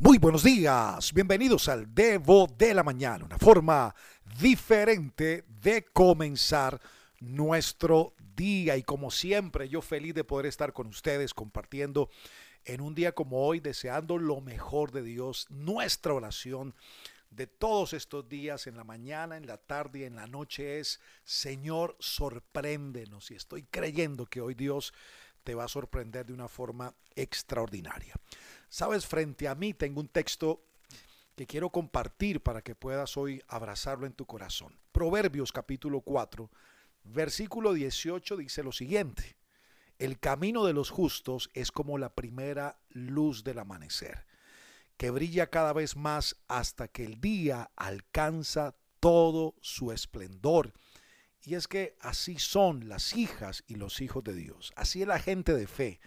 Muy buenos días, bienvenidos al Devo de la Mañana, una forma diferente de comenzar nuestro día y como siempre yo feliz de poder estar con ustedes compartiendo en un día como hoy, deseando lo mejor de Dios, nuestra oración de todos estos días, en la mañana, en la tarde y en la noche es, Señor, sorpréndenos. Y estoy creyendo que hoy Dios te va a sorprender de una forma extraordinaria. Sabes, frente a mí tengo un texto que quiero compartir para que puedas hoy abrazarlo en tu corazón. Proverbios capítulo 4, versículo 18 dice lo siguiente. El camino de los justos es como la primera luz del amanecer que brilla cada vez más hasta que el día alcanza todo su esplendor. Y es que así son las hijas y los hijos de Dios. Así es la gente de fe.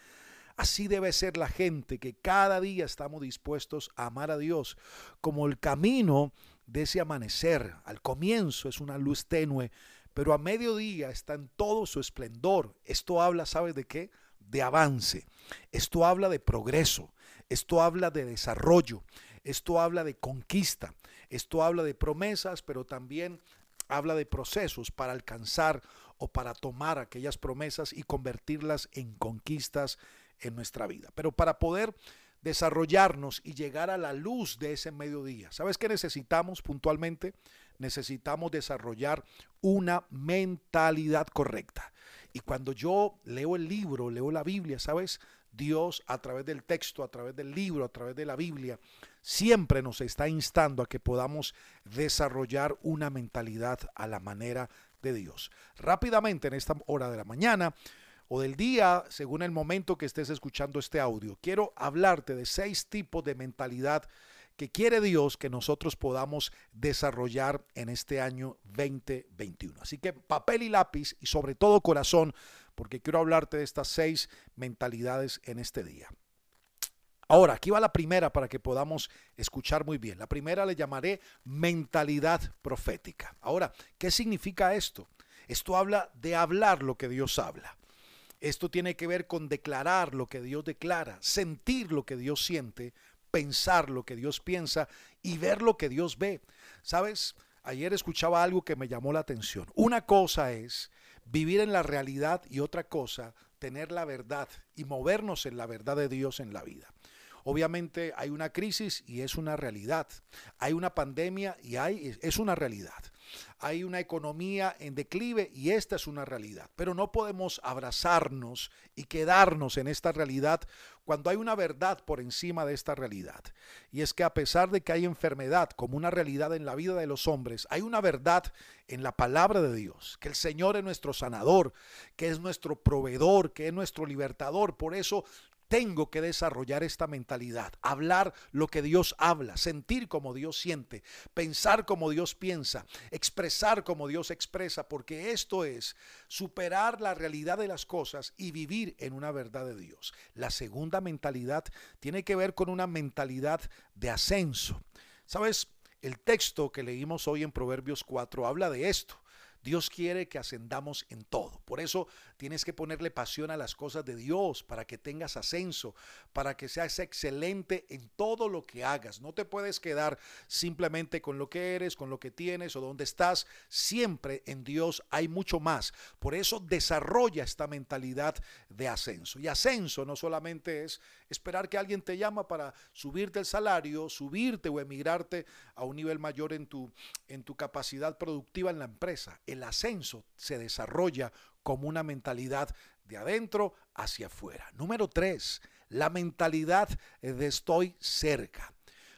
Así debe ser la gente que cada día estamos dispuestos a amar a Dios como el camino de ese amanecer. Al comienzo es una luz tenue, pero a mediodía está en todo su esplendor. Esto habla, ¿sabes de qué? De avance. Esto habla de progreso. Esto habla de desarrollo, esto habla de conquista, esto habla de promesas, pero también habla de procesos para alcanzar o para tomar aquellas promesas y convertirlas en conquistas en nuestra vida. Pero para poder desarrollarnos y llegar a la luz de ese mediodía, ¿sabes qué necesitamos puntualmente? Necesitamos desarrollar una mentalidad correcta. Y cuando yo leo el libro, leo la Biblia, ¿sabes? Dios a través del texto, a través del libro, a través de la Biblia, siempre nos está instando a que podamos desarrollar una mentalidad a la manera de Dios. Rápidamente en esta hora de la mañana o del día, según el momento que estés escuchando este audio, quiero hablarte de seis tipos de mentalidad que quiere Dios que nosotros podamos desarrollar en este año 2021. Así que papel y lápiz y sobre todo corazón, porque quiero hablarte de estas seis mentalidades en este día. Ahora, aquí va la primera para que podamos escuchar muy bien. La primera le llamaré mentalidad profética. Ahora, ¿qué significa esto? Esto habla de hablar lo que Dios habla. Esto tiene que ver con declarar lo que Dios declara, sentir lo que Dios siente, pensar lo que Dios piensa y ver lo que Dios ve. ¿Sabes? Ayer escuchaba algo que me llamó la atención. Una cosa es vivir en la realidad y otra cosa tener la verdad y movernos en la verdad de Dios en la vida. Obviamente hay una crisis y es una realidad. Hay una pandemia y es una realidad hay una economía en declive y esta es una realidad. Pero no podemos abrazarnos y quedarnos en esta realidad cuando hay una verdad por encima de esta realidad. Y es que a pesar de que hay enfermedad como una realidad en la vida de los hombres, hay una verdad en la palabra de Dios, que el Señor es nuestro sanador, que es nuestro proveedor, que es nuestro libertador. Por eso tengo que desarrollar esta mentalidad, hablar lo que Dios habla, sentir como Dios siente, pensar como Dios piensa, expresar como Dios expresa, porque esto es superar la realidad de las cosas y vivir en una verdad de Dios. La segunda mentalidad tiene que ver con una mentalidad de ascenso. ¿Sabes? El texto que leímos hoy en Proverbios 4 habla de esto. Dios quiere que ascendamos en todo. Por eso tienes que ponerle pasión a las cosas de Dios para que tengas ascenso, para que seas excelente en todo lo que hagas. No te puedes quedar simplemente con lo que eres, con lo que tienes o donde estás. Siempre en Dios hay mucho más. Por eso desarrolla esta mentalidad de ascenso. Y ascenso no solamente es esperar que alguien te llama para subirte el salario, subirte o emigrarte a un nivel mayor en tu, en tu capacidad productiva en la empresa el ascenso se desarrolla como una mentalidad de adentro hacia afuera. Número tres, la mentalidad de estoy cerca.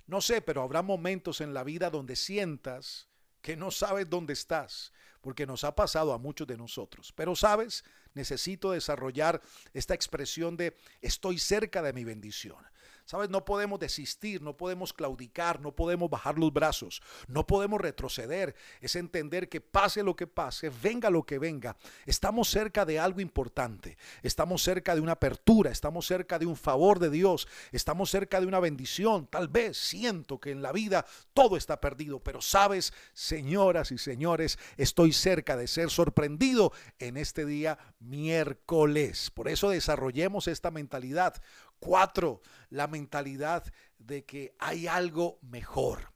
No sé, pero habrá momentos en la vida donde sientas que no sabes dónde estás, porque nos ha pasado a muchos de nosotros. Pero sabes, necesito desarrollar esta expresión de estoy cerca de mi bendición. Sabes, no podemos desistir, no podemos claudicar, no podemos bajar los brazos, no podemos retroceder. Es entender que pase lo que pase, venga lo que venga, estamos cerca de algo importante, estamos cerca de una apertura, estamos cerca de un favor de Dios, estamos cerca de una bendición. Tal vez siento que en la vida todo está perdido, pero sabes, señoras y señores, estoy cerca de ser sorprendido en este día miércoles. Por eso desarrollemos esta mentalidad Cuatro, la mentalidad de que hay algo mejor.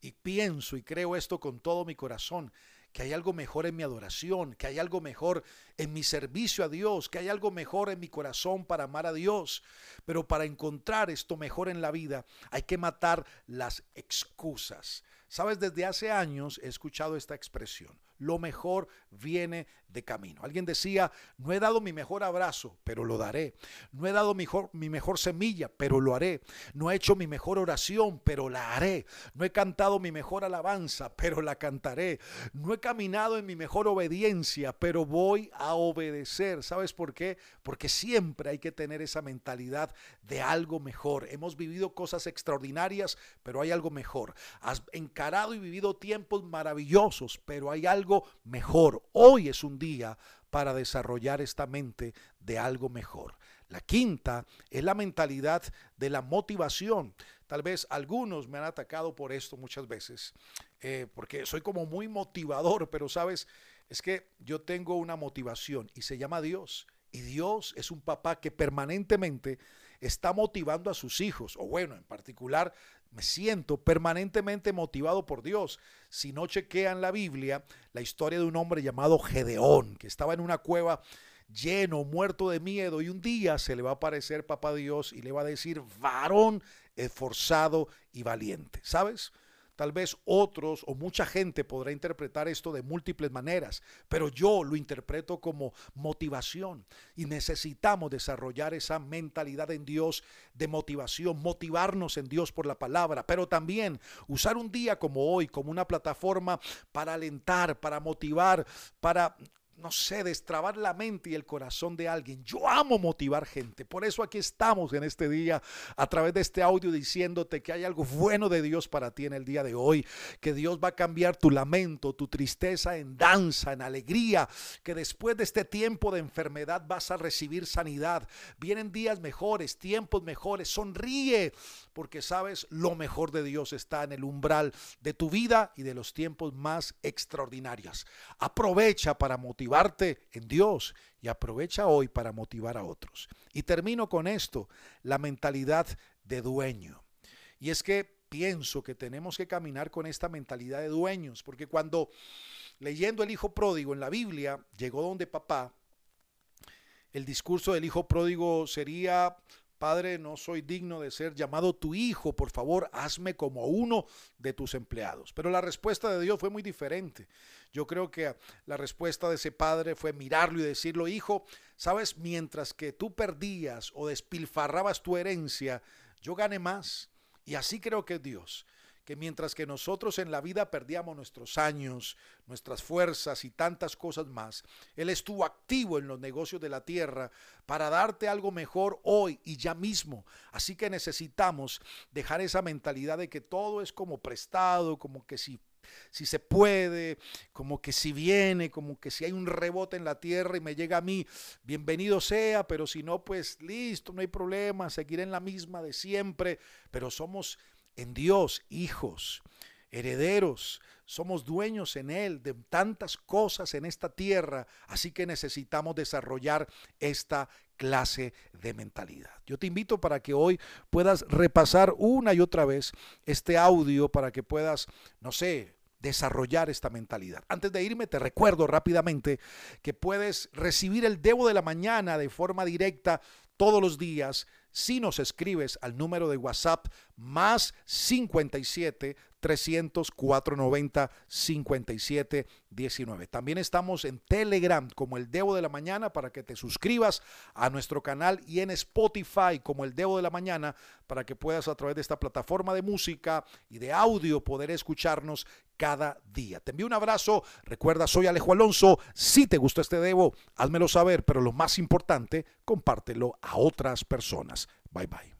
Y pienso y creo esto con todo mi corazón, que hay algo mejor en mi adoración, que hay algo mejor en mi servicio a Dios, que hay algo mejor en mi corazón para amar a Dios. Pero para encontrar esto mejor en la vida hay que matar las excusas. Sabes, desde hace años he escuchado esta expresión. Lo mejor viene de camino. Alguien decía, no he dado mi mejor abrazo, pero lo daré. No he dado mi mejor, mi mejor semilla, pero lo haré. No he hecho mi mejor oración, pero la haré. No he cantado mi mejor alabanza, pero la cantaré. No he caminado en mi mejor obediencia, pero voy a obedecer. ¿Sabes por qué? Porque siempre hay que tener esa mentalidad de algo mejor. Hemos vivido cosas extraordinarias, pero hay algo mejor. Has y vivido tiempos maravillosos, pero hay algo mejor. Hoy es un día para desarrollar esta mente de algo mejor. La quinta es la mentalidad de la motivación. Tal vez algunos me han atacado por esto muchas veces, eh, porque soy como muy motivador, pero sabes, es que yo tengo una motivación y se llama Dios. Y Dios es un papá que permanentemente está motivando a sus hijos, o bueno, en particular me siento permanentemente motivado por Dios. Si no chequean la Biblia, la historia de un hombre llamado Gedeón, que estaba en una cueva lleno, muerto de miedo, y un día se le va a aparecer papá Dios y le va a decir, varón esforzado y valiente. ¿Sabes? Tal vez otros o mucha gente podrá interpretar esto de múltiples maneras, pero yo lo interpreto como motivación. Y necesitamos desarrollar esa mentalidad en Dios de motivación, motivarnos en Dios por la palabra, pero también usar un día como hoy como una plataforma para alentar, para motivar, para no sé, destrabar la mente y el corazón de alguien. Yo amo motivar gente. Por eso aquí estamos en este día a través de este audio diciéndote que hay algo bueno de Dios para ti en el día de hoy. Que Dios va a cambiar tu lamento, tu tristeza en danza, en alegría. Que después de este tiempo de enfermedad vas a recibir sanidad. Vienen días mejores, tiempos mejores. Sonríe porque sabes lo mejor de Dios está en el umbral de tu vida y de los tiempos más extraordinarios. Aprovecha para motivar motivarte en Dios y aprovecha hoy para motivar a otros. Y termino con esto, la mentalidad de dueño. Y es que pienso que tenemos que caminar con esta mentalidad de dueños, porque cuando leyendo el hijo pródigo en la Biblia, llegó donde papá, el discurso del hijo pródigo sería, Padre, no soy digno de ser llamado tu hijo, por favor, hazme como uno de tus empleados. Pero la respuesta de Dios fue muy diferente. Yo creo que la respuesta de ese padre fue mirarlo y decirlo, hijo, sabes, mientras que tú perdías o despilfarrabas tu herencia, yo gané más. Y así creo que Dios mientras que nosotros en la vida perdíamos nuestros años, nuestras fuerzas y tantas cosas más, Él estuvo activo en los negocios de la tierra para darte algo mejor hoy y ya mismo. Así que necesitamos dejar esa mentalidad de que todo es como prestado, como que si si se puede, como que si viene, como que si hay un rebote en la tierra y me llega a mí, bienvenido sea, pero si no, pues listo, no hay problema, seguiré en la misma de siempre, pero somos en Dios, hijos, herederos, somos dueños en Él de tantas cosas en esta tierra, así que necesitamos desarrollar esta clase de mentalidad. Yo te invito para que hoy puedas repasar una y otra vez este audio para que puedas, no sé, desarrollar esta mentalidad. Antes de irme, te recuerdo rápidamente que puedes recibir el Debo de la Mañana de forma directa todos los días si nos escribes al número de WhatsApp más 57 300 490 57 19. También estamos en Telegram como el Debo de la Mañana para que te suscribas a nuestro canal y en Spotify como el Debo de la Mañana para que puedas a través de esta plataforma de música y de audio poder escucharnos cada día. Te envío un abrazo. Recuerda, soy Alejo Alonso. Si te gustó este Debo, házmelo saber, pero lo más importante, compártelo a otras personas. Bye bye.